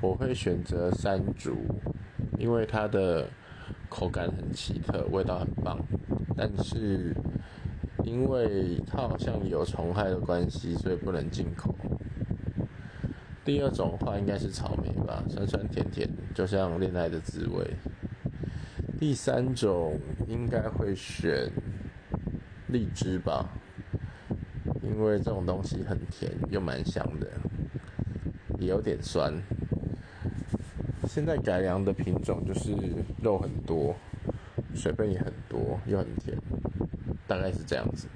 我会选择山竹，因为它的口感很奇特，味道很棒。但是因为它好像有虫害的关系，所以不能进口。第二种话应该是草莓吧，酸酸甜甜，就像恋爱的滋味。第三种应该会选荔枝吧，因为这种东西很甜又蛮香的，也有点酸。现在改良的品种就是肉很多，水分也很多，又很甜，大概是这样子。